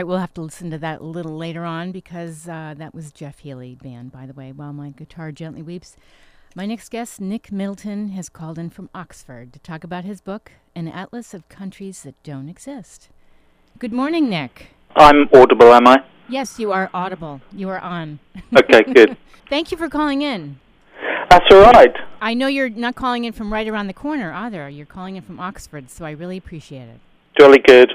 Right, we'll have to listen to that a little later on because uh, that was Jeff Healey band, by the way, while my guitar gently weeps. My next guest, Nick Middleton, has called in from Oxford to talk about his book, An Atlas of Countries That Don't Exist. Good morning, Nick. I'm audible, am I? Yes, you are audible. You are on. Okay, good. Thank you for calling in. That's all right. I know you're not calling in from right around the corner either. You're calling in from Oxford, so I really appreciate it. Jolly good.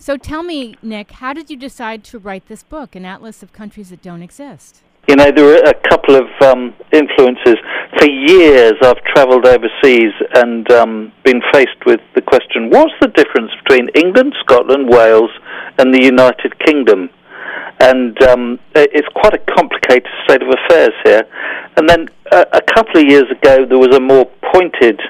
So tell me, Nick, how did you decide to write this book, An Atlas of Countries That Don't Exist? You know, there were a couple of um, influences. For years, I've travelled overseas and um, been faced with the question what's the difference between England, Scotland, Wales, and the United Kingdom? And um, it's quite a complicated state of affairs here. And then a, a couple of years ago, there was a more pointed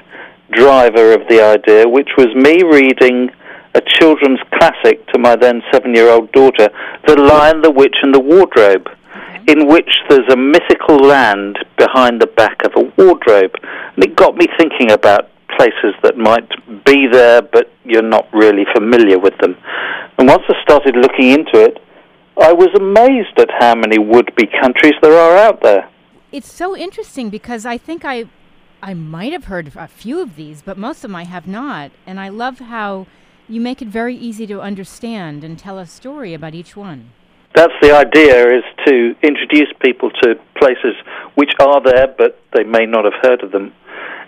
driver of the idea, which was me reading a children's classic to my then seven year old daughter, The Lion, the Witch, and the Wardrobe, mm-hmm. in which there's a mythical land behind the back of a wardrobe. And it got me thinking about places that might be there, but you're not really familiar with them. And once I started looking into it, I was amazed at how many would be countries there are out there. It's so interesting because I think I I might have heard a few of these, but most of them I have not. And I love how you make it very easy to understand and tell a story about each one. That's the idea is to introduce people to places which are there but they may not have heard of them.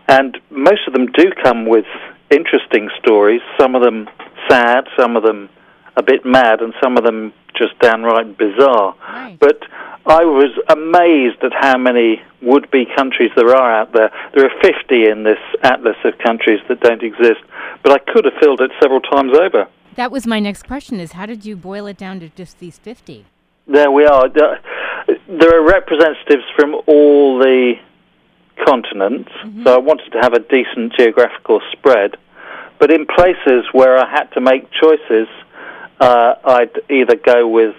And most of them do come with interesting stories, some of them sad, some of them a bit mad, and some of them just downright bizarre. Right. But I was amazed at how many would-be countries there are out there. There are 50 in this atlas of countries that don't exist, but I could have filled it several times over. That was my next question is how did you boil it down to just these 50? There we are. There there are representatives from all the continents, mm-hmm. so I wanted to have a decent geographical spread. But in places where I had to make choices, uh, I'd either go with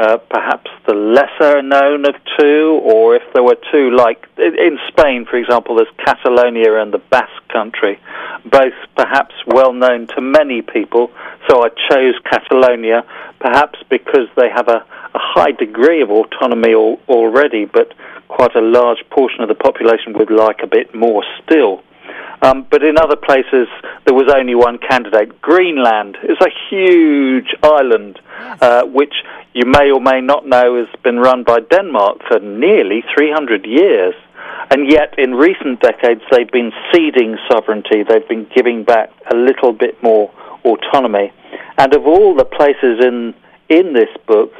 uh, perhaps the lesser known of two, or if there were two, like in in Spain, for example, there's Catalonia and the Basque Country, both perhaps well known to many people. So I chose Catalonia, perhaps because they have a, a high degree of autonomy al- already, but quite a large portion of the population would like a bit more still. Um, but in other places, there was only one candidate. Greenland is a huge island, uh, which you may or may not know has been run by Denmark for nearly 300 years. And yet, in recent decades, they've been ceding sovereignty. They've been giving back a little bit more autonomy. And of all the places in in this book,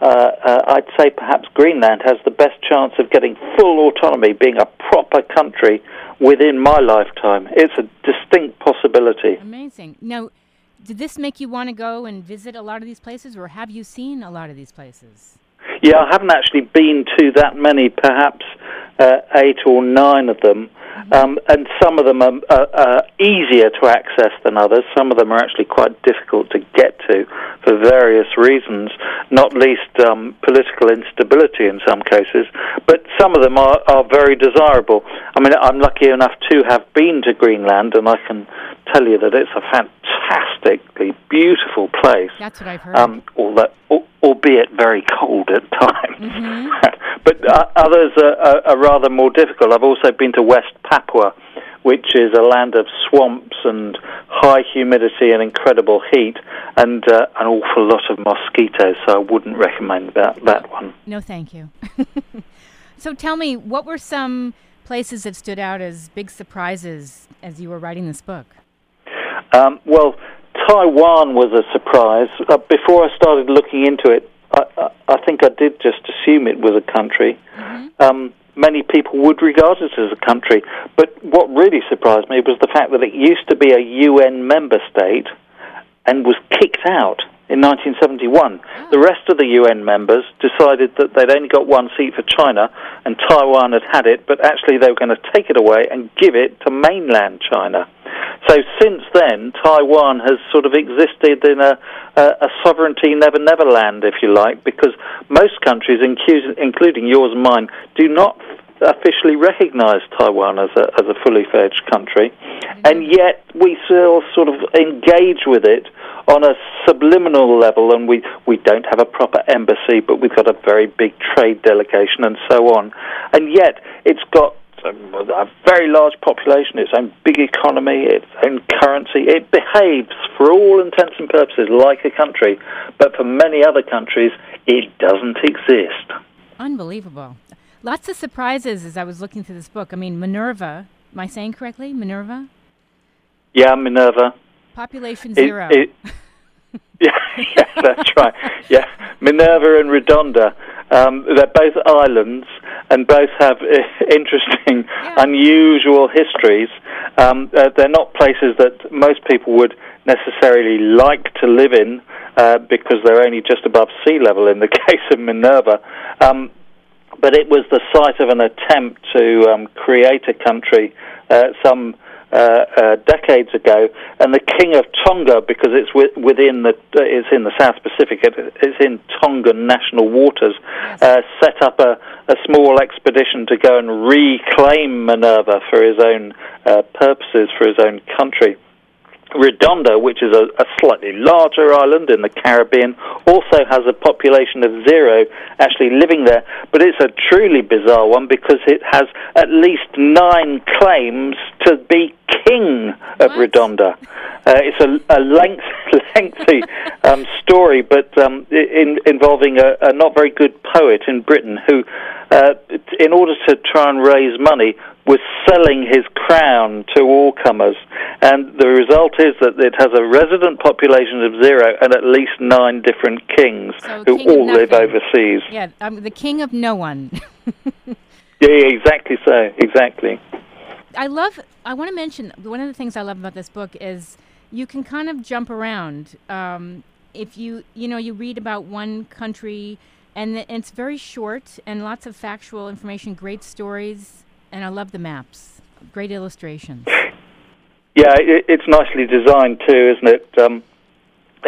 uh, uh, I'd say perhaps Greenland has the best chance of getting full autonomy, being a proper country within my lifetime. It's a distinct possibility. Amazing. Now, did this make you want to go and visit a lot of these places or have you seen a lot of these places? Yeah, I haven't actually been to that many, perhaps uh, eight or nine of them. Um, and some of them are, are, are easier to access than others. Some of them are actually quite difficult to get to for various reasons, not least um, political instability in some cases. But some of them are, are very desirable. I mean, I'm lucky enough to have been to Greenland, and I can tell you that it's a fantastically beautiful place. That's what I've heard. Um, although, al- albeit very cold at times. but uh, others are, are, are rather more difficult. I've also been to West Papua, which is a land of swamps and high humidity and incredible heat, and uh, an awful lot of mosquitoes. So I wouldn't recommend that that one. No, thank you. so tell me, what were some places that stood out as big surprises as you were writing this book? Um, well, Taiwan was a surprise. Uh, before I started looking into it, I, I, I think I did just assume it was a country. Um, many people would regard it as a country, but what really surprised me was the fact that it used to be a UN member state and was kicked out in 1971. Ah. The rest of the UN members decided that they'd only got one seat for China, and Taiwan had had it, but actually they were going to take it away and give it to mainland China. So since then, Taiwan has sort of existed in a, a, a sovereignty never never land, if you like, because most countries, including yours and mine, do not officially recognise Taiwan as a, as a fully fledged country, mm-hmm. and yet we still sort of engage with it on a subliminal level, and we, we don't have a proper embassy, but we've got a very big trade delegation and so on. And yet it's got a very large population, its own big economy, its own currency. It behaves, for all intents and purposes, like a country, but for many other countries, it doesn't exist. Unbelievable. Lots of surprises as I was looking through this book. I mean, Minerva, am I saying correctly? Minerva? Yeah, Minerva. Population zero. It, it, yeah, yeah, that's right. Yeah, Minerva and Redonda. Um, they're both islands and both have interesting, yeah. unusual histories. Um, uh, they're not places that most people would necessarily like to live in uh, because they're only just above sea level in the case of Minerva. Um, but it was the site of an attempt to um, create a country uh, some uh, uh, decades ago, and the King of Tonga, because it's within the uh, it's in the South Pacific, it's in Tongan national waters, uh, set up a, a small expedition to go and reclaim Minerva for his own uh, purposes, for his own country. Redonda, which is a, a, slightly larger island in the Caribbean, also has a population of zero actually living there. But it's a truly bizarre one because it has at least nine claims to be king of what? Redonda. Uh, it's a, a length, lengthy um, story, but um, in, involving a, a, not very good poet in Britain who, uh, in order to try and raise money, was selling his crown to all comers. And the result is that it has a resident population of zero and at least nine different kings so who all live overseas. Yeah, um, the king of no one. yeah, exactly so, exactly. I love, I want to mention, one of the things I love about this book is you can kind of jump around. Um, if you, you know, you read about one country and it's very short and lots of factual information, great stories and I love the maps. Great illustrations. Yeah, it, it's nicely designed too, isn't it? Um,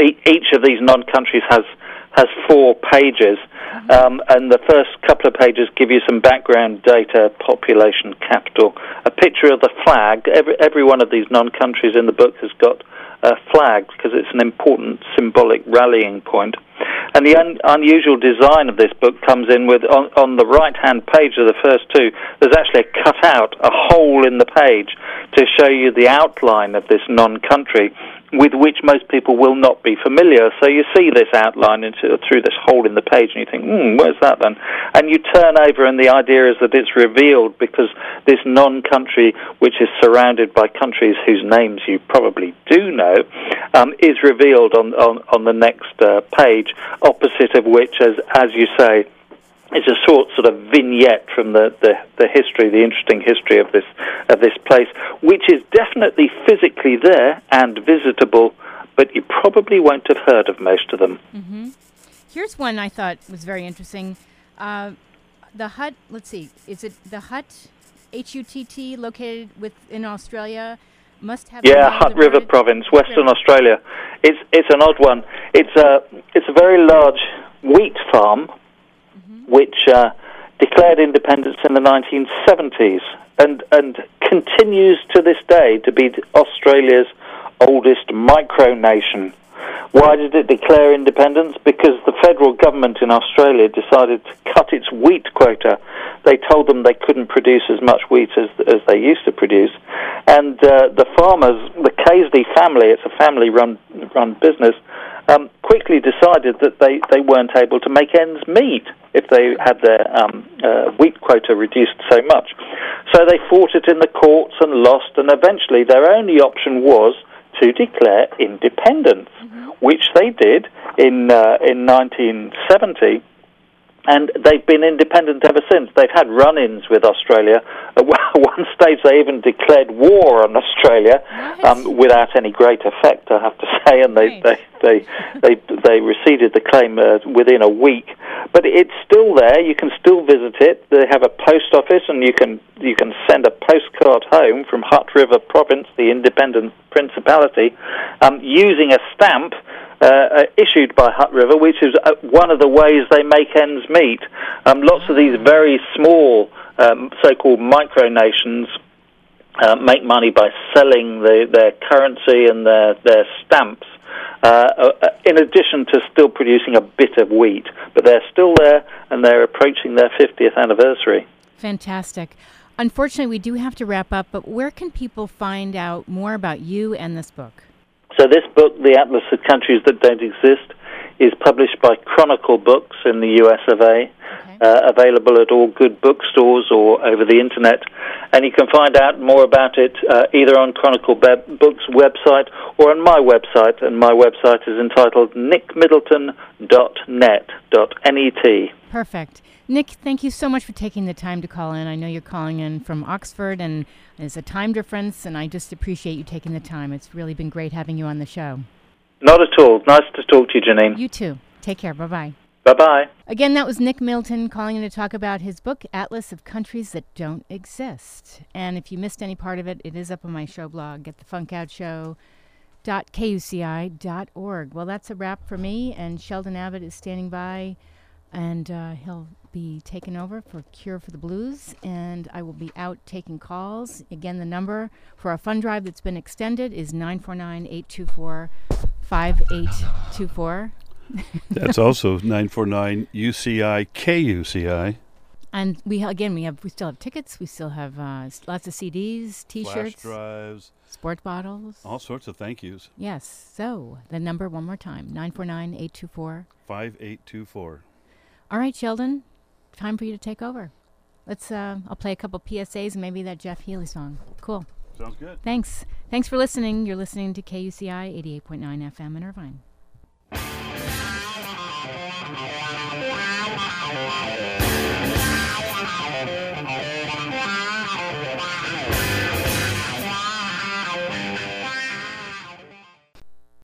each of these non-countries has has four pages, mm-hmm. um, and the first couple of pages give you some background data, population, capital, a picture of the flag. Every every one of these non-countries in the book has got a flag because it's an important symbolic rallying point. And the un- unusual design of this book comes in with on, on the right hand page of the first two, there's actually a cutout, a hole in the page to show you the outline of this non country with which most people will not be familiar. So you see this outline into, through this hole in the page, and you think, hmm, where's that then? And you turn over, and the idea is that it's revealed because this non-country, which is surrounded by countries whose names you probably do know, um, is revealed on, on, on the next uh, page, opposite of which, as, as you say, it's a short sort of vignette from the, the, the, history, the interesting history of this of this place, which is definitely physically there and visitable, but you probably won't have heard of most of them. Mm-hmm. Here's one I thought was very interesting. Uh, the hut. Let's see. Is it the hut? H U T T, located within Australia. Must have yeah, Hutt River Province, Western. Australia. It's it's an odd one. It's a it's a very large wheat farm which uh, declared independence in the 1970s and, and continues to this day to be Australia's oldest micronation. Why did it declare independence? Because the federal government in Australia decided to cut its wheat quota. They told them they couldn't produce as much wheat as, as they used to produce. And uh, the farmers, the Casley family, it's a family run, run business, um, quickly decided that they, they weren't able to make ends meet if they had their um, uh, wheat quota reduced so much. So they fought it in the courts and lost, and eventually their only option was to declare independence, mm-hmm. which they did in uh, in 1970 and they've been independent ever since. They've had run-ins with Australia. At one stage, they even declared war on Australia um, without any great effect, I have to say, and they they, they they they receded the claim uh, within a week. But it's still there. You can still visit it. They have a post office, and you can you can send a postcard home from Hutt River Province, the independent principality, um, using a stamp uh, uh, issued by Hutt River, which is uh, one of the ways they make ends meet. Um, lots of these very small um, so-called micronations uh, make money by selling the, their currency and their, their stamps, uh, uh, in addition to still producing a bit of wheat. But they're still there and they're approaching their 50th anniversary. Fantastic. Unfortunately, we do have to wrap up, but where can people find out more about you and this book? So, this book, The Atlas of Countries That Don't Exist, is published by Chronicle Books in the US of A, okay. uh, available at all good bookstores or over the internet. And you can find out more about it uh, either on Chronicle Be- Books website or on my website. And my website is entitled nickmiddleton.net. N-E-T. Perfect. Nick, thank you so much for taking the time to call in. I know you're calling in from Oxford, and there's a time difference, and I just appreciate you taking the time. It's really been great having you on the show. Not at all. Nice to talk to you, Janine. You too. Take care. Bye bye. Bye bye. Again, that was Nick Middleton calling in to talk about his book, Atlas of Countries That Don't Exist. And if you missed any part of it, it is up on my show blog at thefunkoutshow.kuci.org. Well, that's a wrap for me, and Sheldon Abbott is standing by, and uh, he'll be taken over for Cure for the Blues, and I will be out taking calls. Again, the number for our fund drive that's been extended is 949 824 5824. That's also 949 UCI KUCI. And we again we have we still have tickets. We still have uh, lots of CDs, T-shirts, Flash drives, sport bottles, all sorts of thank yous. Yes. So the number one more time: nine four nine eight two four five eight two four. All right, Sheldon time for you to take over. Let's. Uh, I'll play a couple PSAs and maybe that Jeff Healey song. Cool. Sounds good. Thanks. Thanks for listening. You're listening to KUCI 88.9 FM in Irvine.